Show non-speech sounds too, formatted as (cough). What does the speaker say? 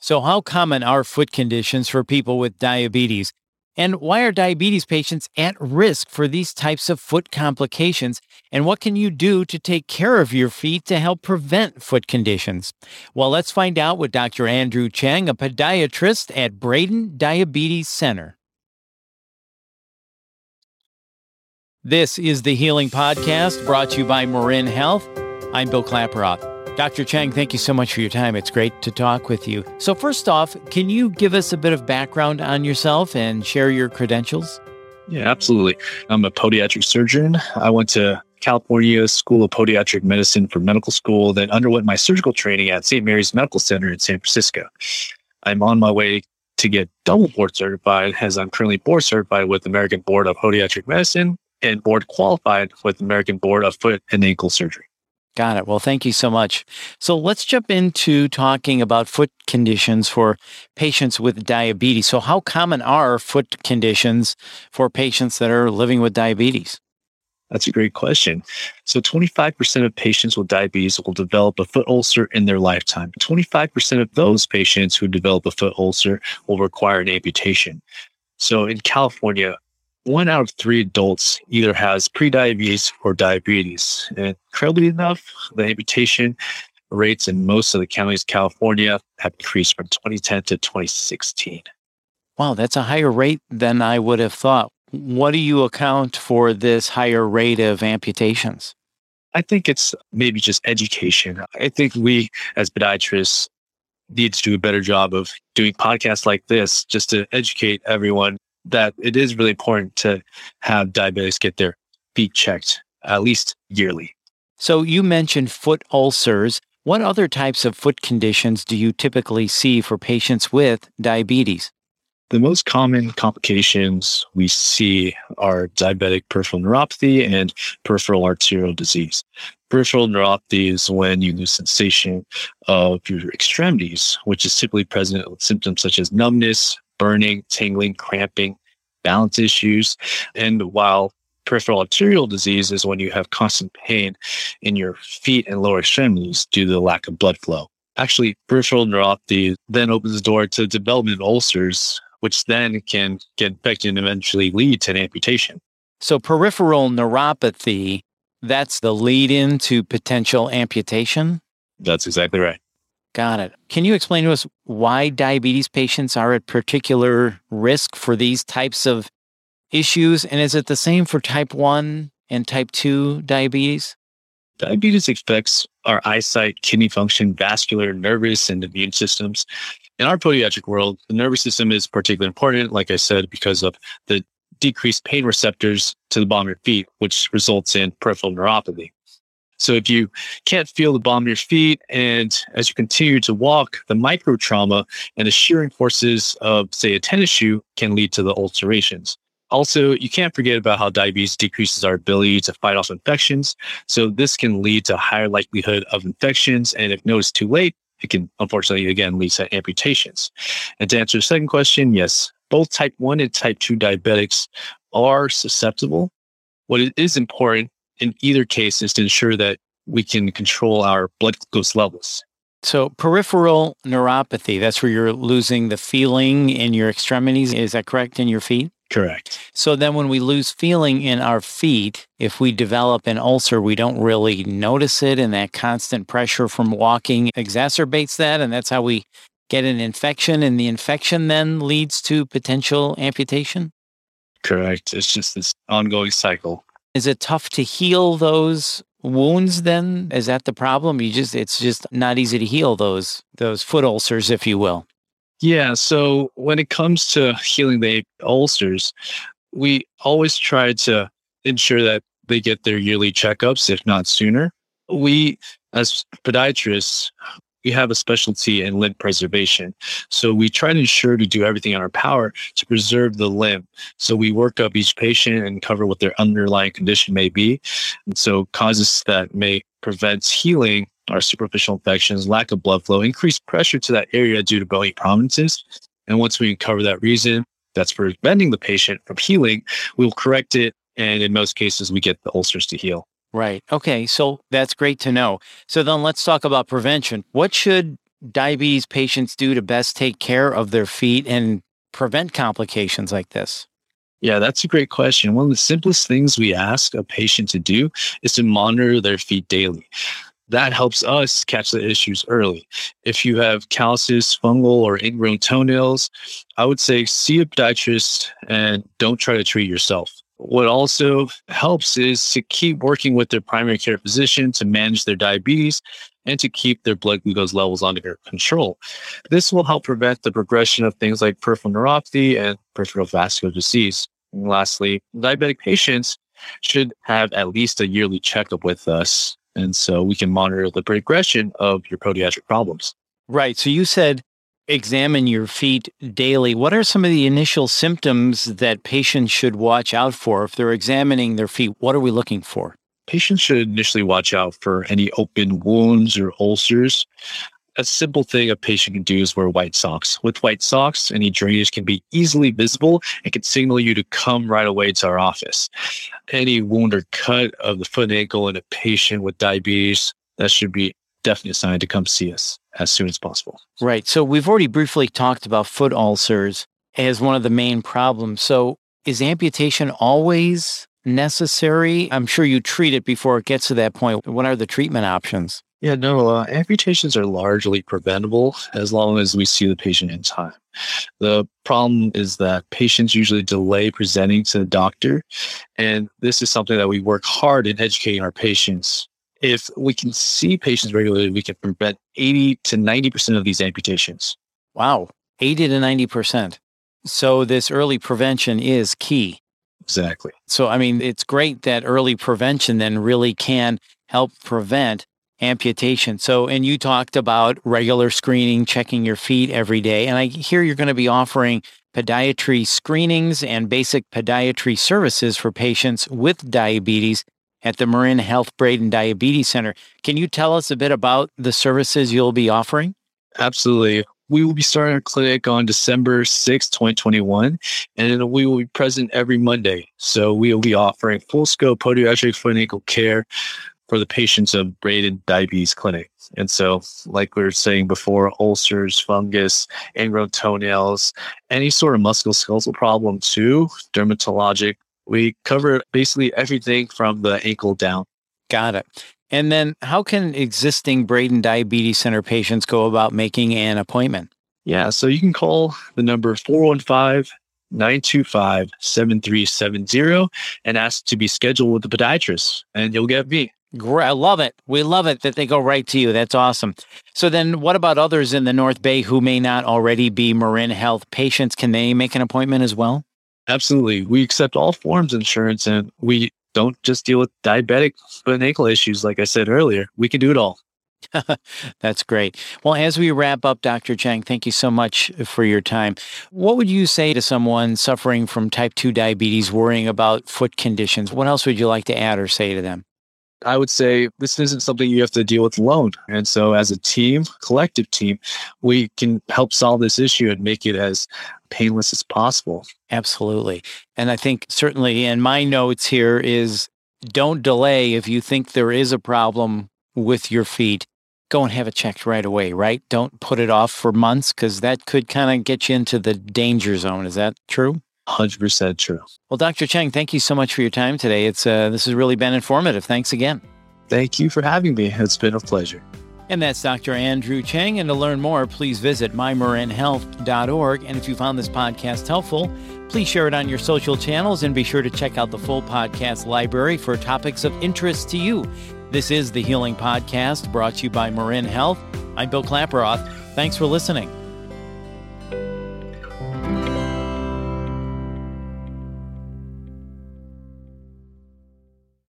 So, how common are foot conditions for people with diabetes? And why are diabetes patients at risk for these types of foot complications? And what can you do to take care of your feet to help prevent foot conditions? Well, let's find out with Dr. Andrew Chang, a podiatrist at Braden Diabetes Center. This is the Healing Podcast brought to you by Marin Health. I'm Bill Klaproth. Dr. Chang, thank you so much for your time. It's great to talk with you. So, first off, can you give us a bit of background on yourself and share your credentials? Yeah, absolutely. I'm a podiatric surgeon. I went to California School of Podiatric Medicine for medical school, then underwent my surgical training at St. Mary's Medical Center in San Francisco. I'm on my way to get double board certified as I'm currently board certified with American Board of Podiatric Medicine and board qualified with American Board of Foot and Ankle Surgery. Got it. Well, thank you so much. So let's jump into talking about foot conditions for patients with diabetes. So, how common are foot conditions for patients that are living with diabetes? That's a great question. So, 25% of patients with diabetes will develop a foot ulcer in their lifetime. 25% of those patients who develop a foot ulcer will require an amputation. So, in California, one out of three adults either has prediabetes or diabetes. And incredibly enough, the amputation rates in most of the counties of California have increased from 2010 to 2016. Wow, that's a higher rate than I would have thought. What do you account for this higher rate of amputations? I think it's maybe just education. I think we as podiatrists need to do a better job of doing podcasts like this just to educate everyone that it is really important to have diabetics get their feet checked at least yearly. So you mentioned foot ulcers. What other types of foot conditions do you typically see for patients with diabetes? The most common complications we see are diabetic peripheral neuropathy and peripheral arterial disease. Peripheral neuropathy is when you lose sensation of your extremities, which is typically present with symptoms such as numbness, burning, tingling, cramping, balance issues. And while peripheral arterial disease is when you have constant pain in your feet and lower extremities due to the lack of blood flow. Actually, peripheral neuropathy then opens the door to development ulcers, which then can get infected and eventually lead to an amputation. So, peripheral neuropathy, that's the lead in to potential amputation? That's exactly right. Got it. Can you explain to us why diabetes patients are at particular risk for these types of issues? And is it the same for type 1 and type 2 diabetes? Diabetes affects our eyesight, kidney function, vascular, nervous, and immune systems. In our podiatric world, the nervous system is particularly important, like I said, because of the decreased pain receptors to the bottom of your feet, which results in peripheral neuropathy. So if you can't feel the bottom of your feet, and as you continue to walk, the micro trauma and the shearing forces of, say, a tennis shoe can lead to the ulcerations. Also, you can't forget about how diabetes decreases our ability to fight off infections. So this can lead to higher likelihood of infections. And if noticed too late, it can unfortunately again lead to amputations. And to answer the second question, yes, both type 1 and type 2 diabetics are susceptible. What is important in either case is to ensure that we can control our blood glucose levels. So, peripheral neuropathy, that's where you're losing the feeling in your extremities. Is that correct? In your feet? Correct. So, then when we lose feeling in our feet, if we develop an ulcer, we don't really notice it. And that constant pressure from walking exacerbates that. And that's how we get an infection. And the infection then leads to potential amputation? Correct. It's just this ongoing cycle. Is it tough to heal those wounds then? Is that the problem? You just it's just not easy to heal those those foot ulcers, if you will. Yeah. So when it comes to healing the ulcers, we always try to ensure that they get their yearly checkups, if not sooner. We, as podiatrists, we have a specialty in limb preservation. So we try to ensure to do everything in our power to preserve the limb. So we work up each patient and cover what their underlying condition may be. And so causes that may prevent healing are superficial infections, lack of blood flow, increased pressure to that area due to bony prominences. And once we uncover that reason that's preventing the patient from healing, we'll correct it. And in most cases, we get the ulcers to heal. Right. Okay. So that's great to know. So then let's talk about prevention. What should diabetes patients do to best take care of their feet and prevent complications like this? Yeah, that's a great question. One of the simplest things we ask a patient to do is to monitor their feet daily. That helps us catch the issues early. If you have calluses, fungal, or ingrown toenails, I would say see a podiatrist and don't try to treat yourself. What also helps is to keep working with their primary care physician to manage their diabetes and to keep their blood glucose levels under control. This will help prevent the progression of things like peripheral neuropathy and peripheral vascular disease. And lastly, diabetic patients should have at least a yearly checkup with us. And so we can monitor the progression of your podiatric problems. Right. So you said examine your feet daily, what are some of the initial symptoms that patients should watch out for if they're examining their feet? What are we looking for? Patients should initially watch out for any open wounds or ulcers. A simple thing a patient can do is wear white socks. With white socks, any drainage can be easily visible and can signal you to come right away to our office. Any wound or cut of the foot and ankle in a patient with diabetes, that should be definitely a sign to come see us as soon as possible. Right. So we've already briefly talked about foot ulcers as one of the main problems. So is amputation always necessary? I'm sure you treat it before it gets to that point. What are the treatment options? Yeah, no, uh, amputations are largely preventable as long as we see the patient in time. The problem is that patients usually delay presenting to the doctor. And this is something that we work hard in educating our patients if we can see patients regularly, we can prevent 80 to 90% of these amputations. Wow, 80 to 90%. So, this early prevention is key. Exactly. So, I mean, it's great that early prevention then really can help prevent amputation. So, and you talked about regular screening, checking your feet every day. And I hear you're going to be offering podiatry screenings and basic podiatry services for patients with diabetes at the Marin Health Braden Diabetes Center. Can you tell us a bit about the services you'll be offering? Absolutely. We will be starting our clinic on December 6, 2021, and we will be present every Monday. So we will be offering full scope podiatric ankle care for the patients of Braden Diabetes Clinic. And so, like we were saying before, ulcers, fungus, ingrown toenails, any sort of musculoskeletal problem too, dermatologic we cover basically everything from the ankle down. Got it. And then how can existing Braden Diabetes Center patients go about making an appointment? Yeah, so you can call the number 415 925 7370 and ask to be scheduled with the podiatrist, and you'll get me. Great. I love it. We love it that they go right to you. That's awesome. So then what about others in the North Bay who may not already be Marin Health patients? Can they make an appointment as well? Absolutely. We accept all forms of insurance and we don't just deal with diabetic foot and ankle issues. Like I said earlier, we can do it all. (laughs) That's great. Well, as we wrap up, Dr. Chang, thank you so much for your time. What would you say to someone suffering from type 2 diabetes, worrying about foot conditions? What else would you like to add or say to them? I would say this isn't something you have to deal with alone. And so, as a team, collective team, we can help solve this issue and make it as painless as possible. Absolutely. And I think certainly in my notes here is don't delay if you think there is a problem with your feet. Go and have it checked right away, right? Don't put it off for months because that could kind of get you into the danger zone. Is that true? 100% true. Well, Dr. Chang, thank you so much for your time today. It's uh, this has really been informative. Thanks again. Thank you for having me. It's been a pleasure. And that's Dr. Andrew Chang. And to learn more, please visit mymarinhealth.org. And if you found this podcast helpful, please share it on your social channels and be sure to check out the full podcast library for topics of interest to you. This is the Healing Podcast brought to you by Marin Health. I'm Bill Klaproth. Thanks for listening.